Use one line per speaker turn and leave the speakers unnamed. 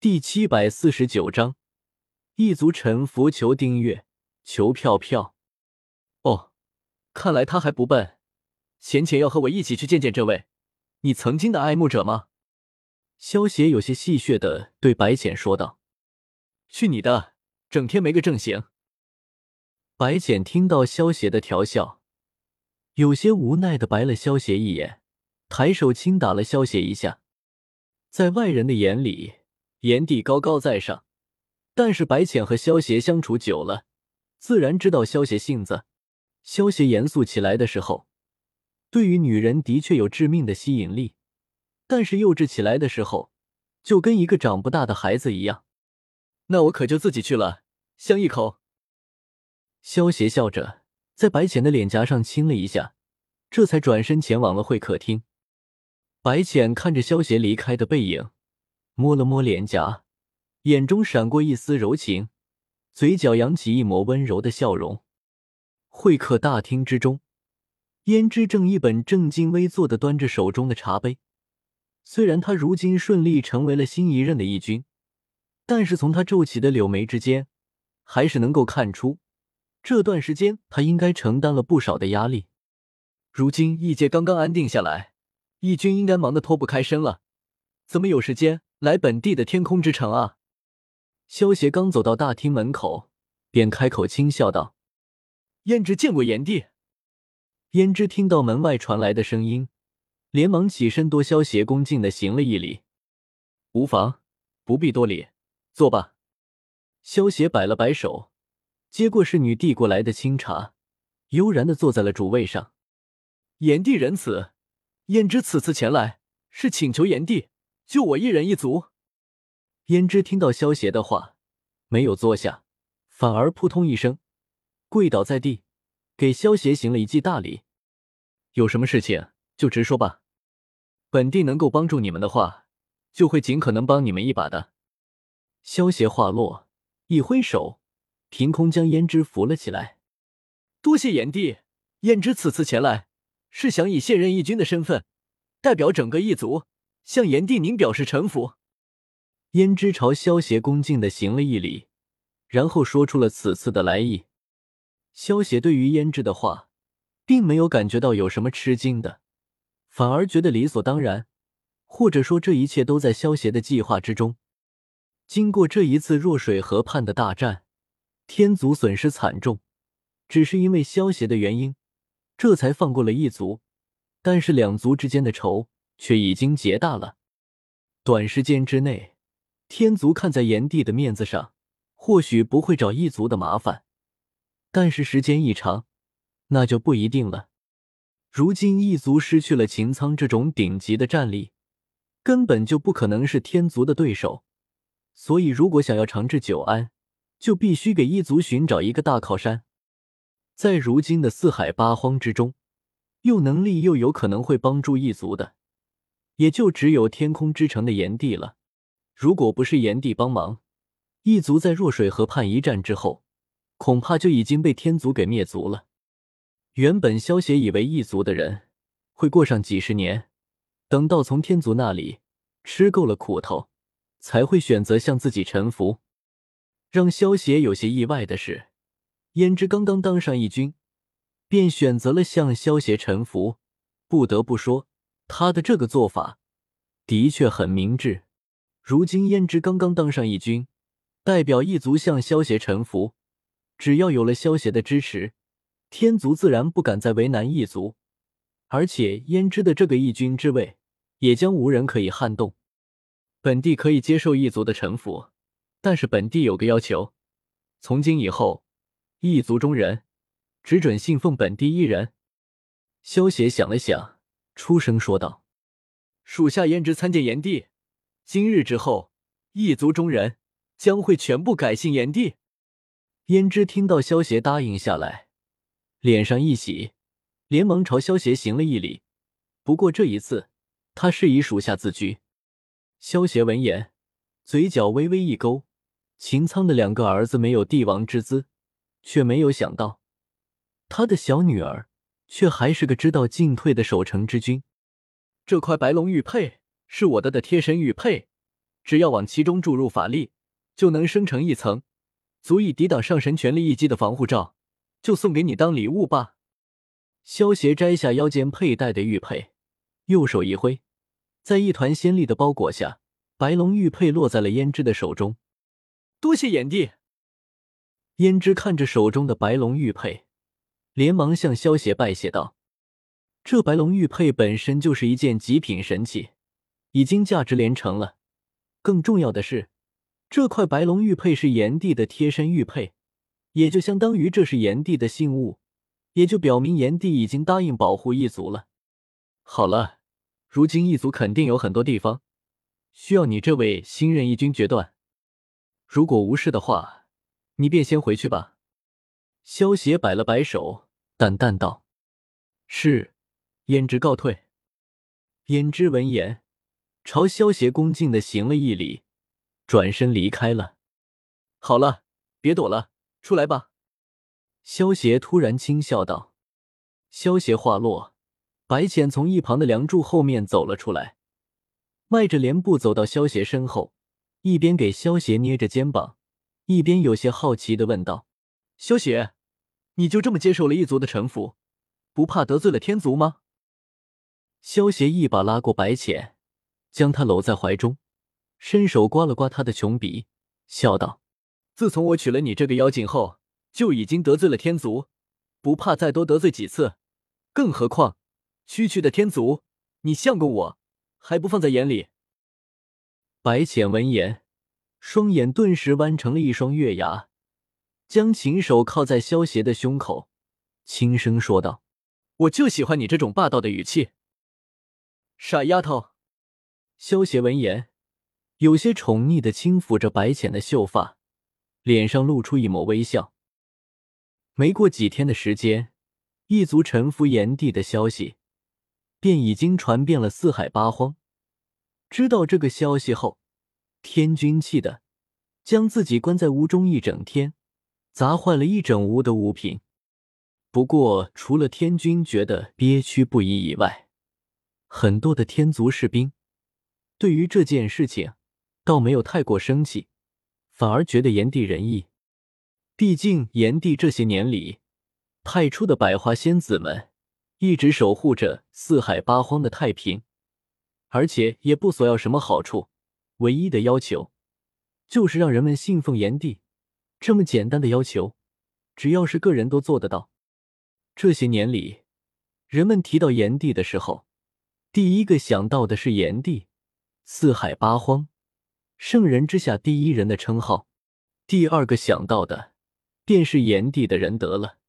第七百四十九章，一族臣服，求订阅，求票票。哦，看来他还不笨，浅浅要和我一起去见见这位你曾经的爱慕者吗？萧邪有些戏谑的对白浅说道：“去你的，整天没个正形。”白浅听到萧邪的调笑，有些无奈的白了萧邪一眼，抬手轻打了萧邪一下。在外人的眼里，炎帝高高在上，但是白浅和萧邪相处久了，自然知道萧邪性子。萧邪严肃起来的时候，对于女人的确有致命的吸引力。但是幼稚起来的时候，就跟一个长不大的孩子一样。那我可就自己去了，香一口。萧邪笑着，在白浅的脸颊上亲了一下，这才转身前往了会客厅。白浅看着萧邪离开的背影，摸了摸脸颊，眼中闪过一丝柔情，嘴角扬起一抹温柔的笑容。会客大厅之中，胭脂正一本正襟危坐的端着手中的茶杯。虽然他如今顺利成为了新一任的义军，但是从他皱起的柳眉之间，还是能够看出，这段时间他应该承担了不少的压力。如今异界刚刚安定下来，义军应该忙得脱不开身了，怎么有时间来本地的天空之城啊？萧协刚走到大厅门口，便开口轻笑道：“胭脂见过炎帝。”胭脂听到门外传来的声音。连忙起身，多萧邪恭敬的行了一礼：“无妨，不必多礼，坐吧。”萧邪摆了摆手，接过侍女递过来的清茶，悠然的坐在了主位上。炎帝仁慈，胭脂此次前来是请求炎帝就我一人一族。胭脂听到萧邪的话，没有坐下，反而扑通一声跪倒在地，给萧邪行了一记大礼：“有什么事情就直说吧。”本帝能够帮助你们的话，就会尽可能帮你们一把的。萧邪话落，一挥手，凭空将胭脂扶了起来。多谢炎帝，胭脂此次前来，是想以现任义军的身份，代表整个异族，向炎帝您表示臣服。胭脂朝萧邪恭敬的行了一礼，然后说出了此次的来意。萧邪对于胭脂的话，并没有感觉到有什么吃惊的。反而觉得理所当然，或者说这一切都在萧协的计划之中。经过这一次弱水河畔的大战，天族损失惨重，只是因为萧协的原因，这才放过了一族。但是两族之间的仇却已经结大了。短时间之内，天族看在炎帝的面子上，或许不会找异族的麻烦，但是时间一长，那就不一定了。如今异族失去了秦苍这种顶级的战力，根本就不可能是天族的对手。所以，如果想要长治久安，就必须给异族寻找一个大靠山。在如今的四海八荒之中，有能力又有可能会帮助异族的，也就只有天空之城的炎帝了。如果不是炎帝帮忙，异族在弱水河畔一战之后，恐怕就已经被天族给灭族了。原本萧协以为异族的人会过上几十年，等到从天族那里吃够了苦头，才会选择向自己臣服。让萧协有些意外的是，胭脂刚刚当上义军，便选择了向萧协臣服。不得不说，他的这个做法的确很明智。如今胭脂刚刚当上义军，代表一族向萧协臣服，只要有了萧协的支持。天族自然不敢再为难异族，而且胭脂的这个义军之位也将无人可以撼动。本帝可以接受异族的臣服，但是本帝有个要求：从今以后，异族中人只准信奉本帝一人。萧协想了想，出声说道：“属下胭脂参见炎帝。今日之后，异族中人将会全部改姓炎帝。”胭脂听到萧协答应下来。脸上一喜，连忙朝萧协行了一礼。不过这一次，他是以属下自居。萧协闻言，嘴角微微一勾。秦苍的两个儿子没有帝王之资，却没有想到，他的小女儿却还是个知道进退的守城之君。这块白龙玉佩是我的的贴身玉佩，只要往其中注入法力，就能生成一层足以抵挡上神全力一击的防护罩，就送给你当礼物吧。萧协摘下腰间佩戴的玉佩，右手一挥，在一团仙力的包裹下，白龙玉佩落在了胭脂的手中。多谢炎帝。胭脂看着手中的白龙玉佩，连忙向萧协拜谢道：“这白龙玉佩本身就是一件极品神器，已经价值连城了。更重要的是，这块白龙玉佩是炎帝的贴身玉佩，也就相当于这是炎帝的信物，也就表明炎帝已经答应保护一族了。好了，如今一族肯定有很多地方需要你这位新任义军决断。如果无事的话。”你便先回去吧。”萧协摆了摆手，淡淡道：“是。”胭脂告退。胭脂闻言，朝萧协恭敬的行了一礼，转身离开了。好了，别躲了，出来吧。”萧协突然轻笑道。萧协话落，白浅从一旁的梁柱后面走了出来，迈着莲步走到萧协身后，一边给萧协捏着肩膀。一边有些好奇的问道：“萧邪，你就这么接受了一族的臣服，不怕得罪了天族吗？”萧邪一把拉过白浅，将他搂在怀中，伸手刮了刮他的穷鼻，笑道：“自从我娶了你这个妖精后，就已经得罪了天族，不怕再多得罪几次。更何况，区区的天族，你相公我还不放在眼里。”白浅闻言。双眼顿时弯成了一双月牙，将琴手靠在萧邪的胸口，轻声说道：“我就喜欢你这种霸道的语气。”傻丫头。萧邪闻言，有些宠溺的轻抚着白浅的秀发，脸上露出一抹微笑。没过几天的时间，一族臣服炎帝的消息便已经传遍了四海八荒。知道这个消息后，天君气的，将自己关在屋中一整天，砸坏了一整屋的物品。不过，除了天君觉得憋屈不已以外，很多的天族士兵对于这件事情倒没有太过生气，反而觉得炎帝仁义。毕竟，炎帝这些年里派出的百花仙子们一直守护着四海八荒的太平，而且也不索要什么好处。唯一的要求，就是让人们信奉炎帝。这么简单的要求，只要是个人都做得到。这些年里，人们提到炎帝的时候，第一个想到的是炎帝，四海八荒，圣人之下第一人的称号；第二个想到的，便是炎帝的仁德了。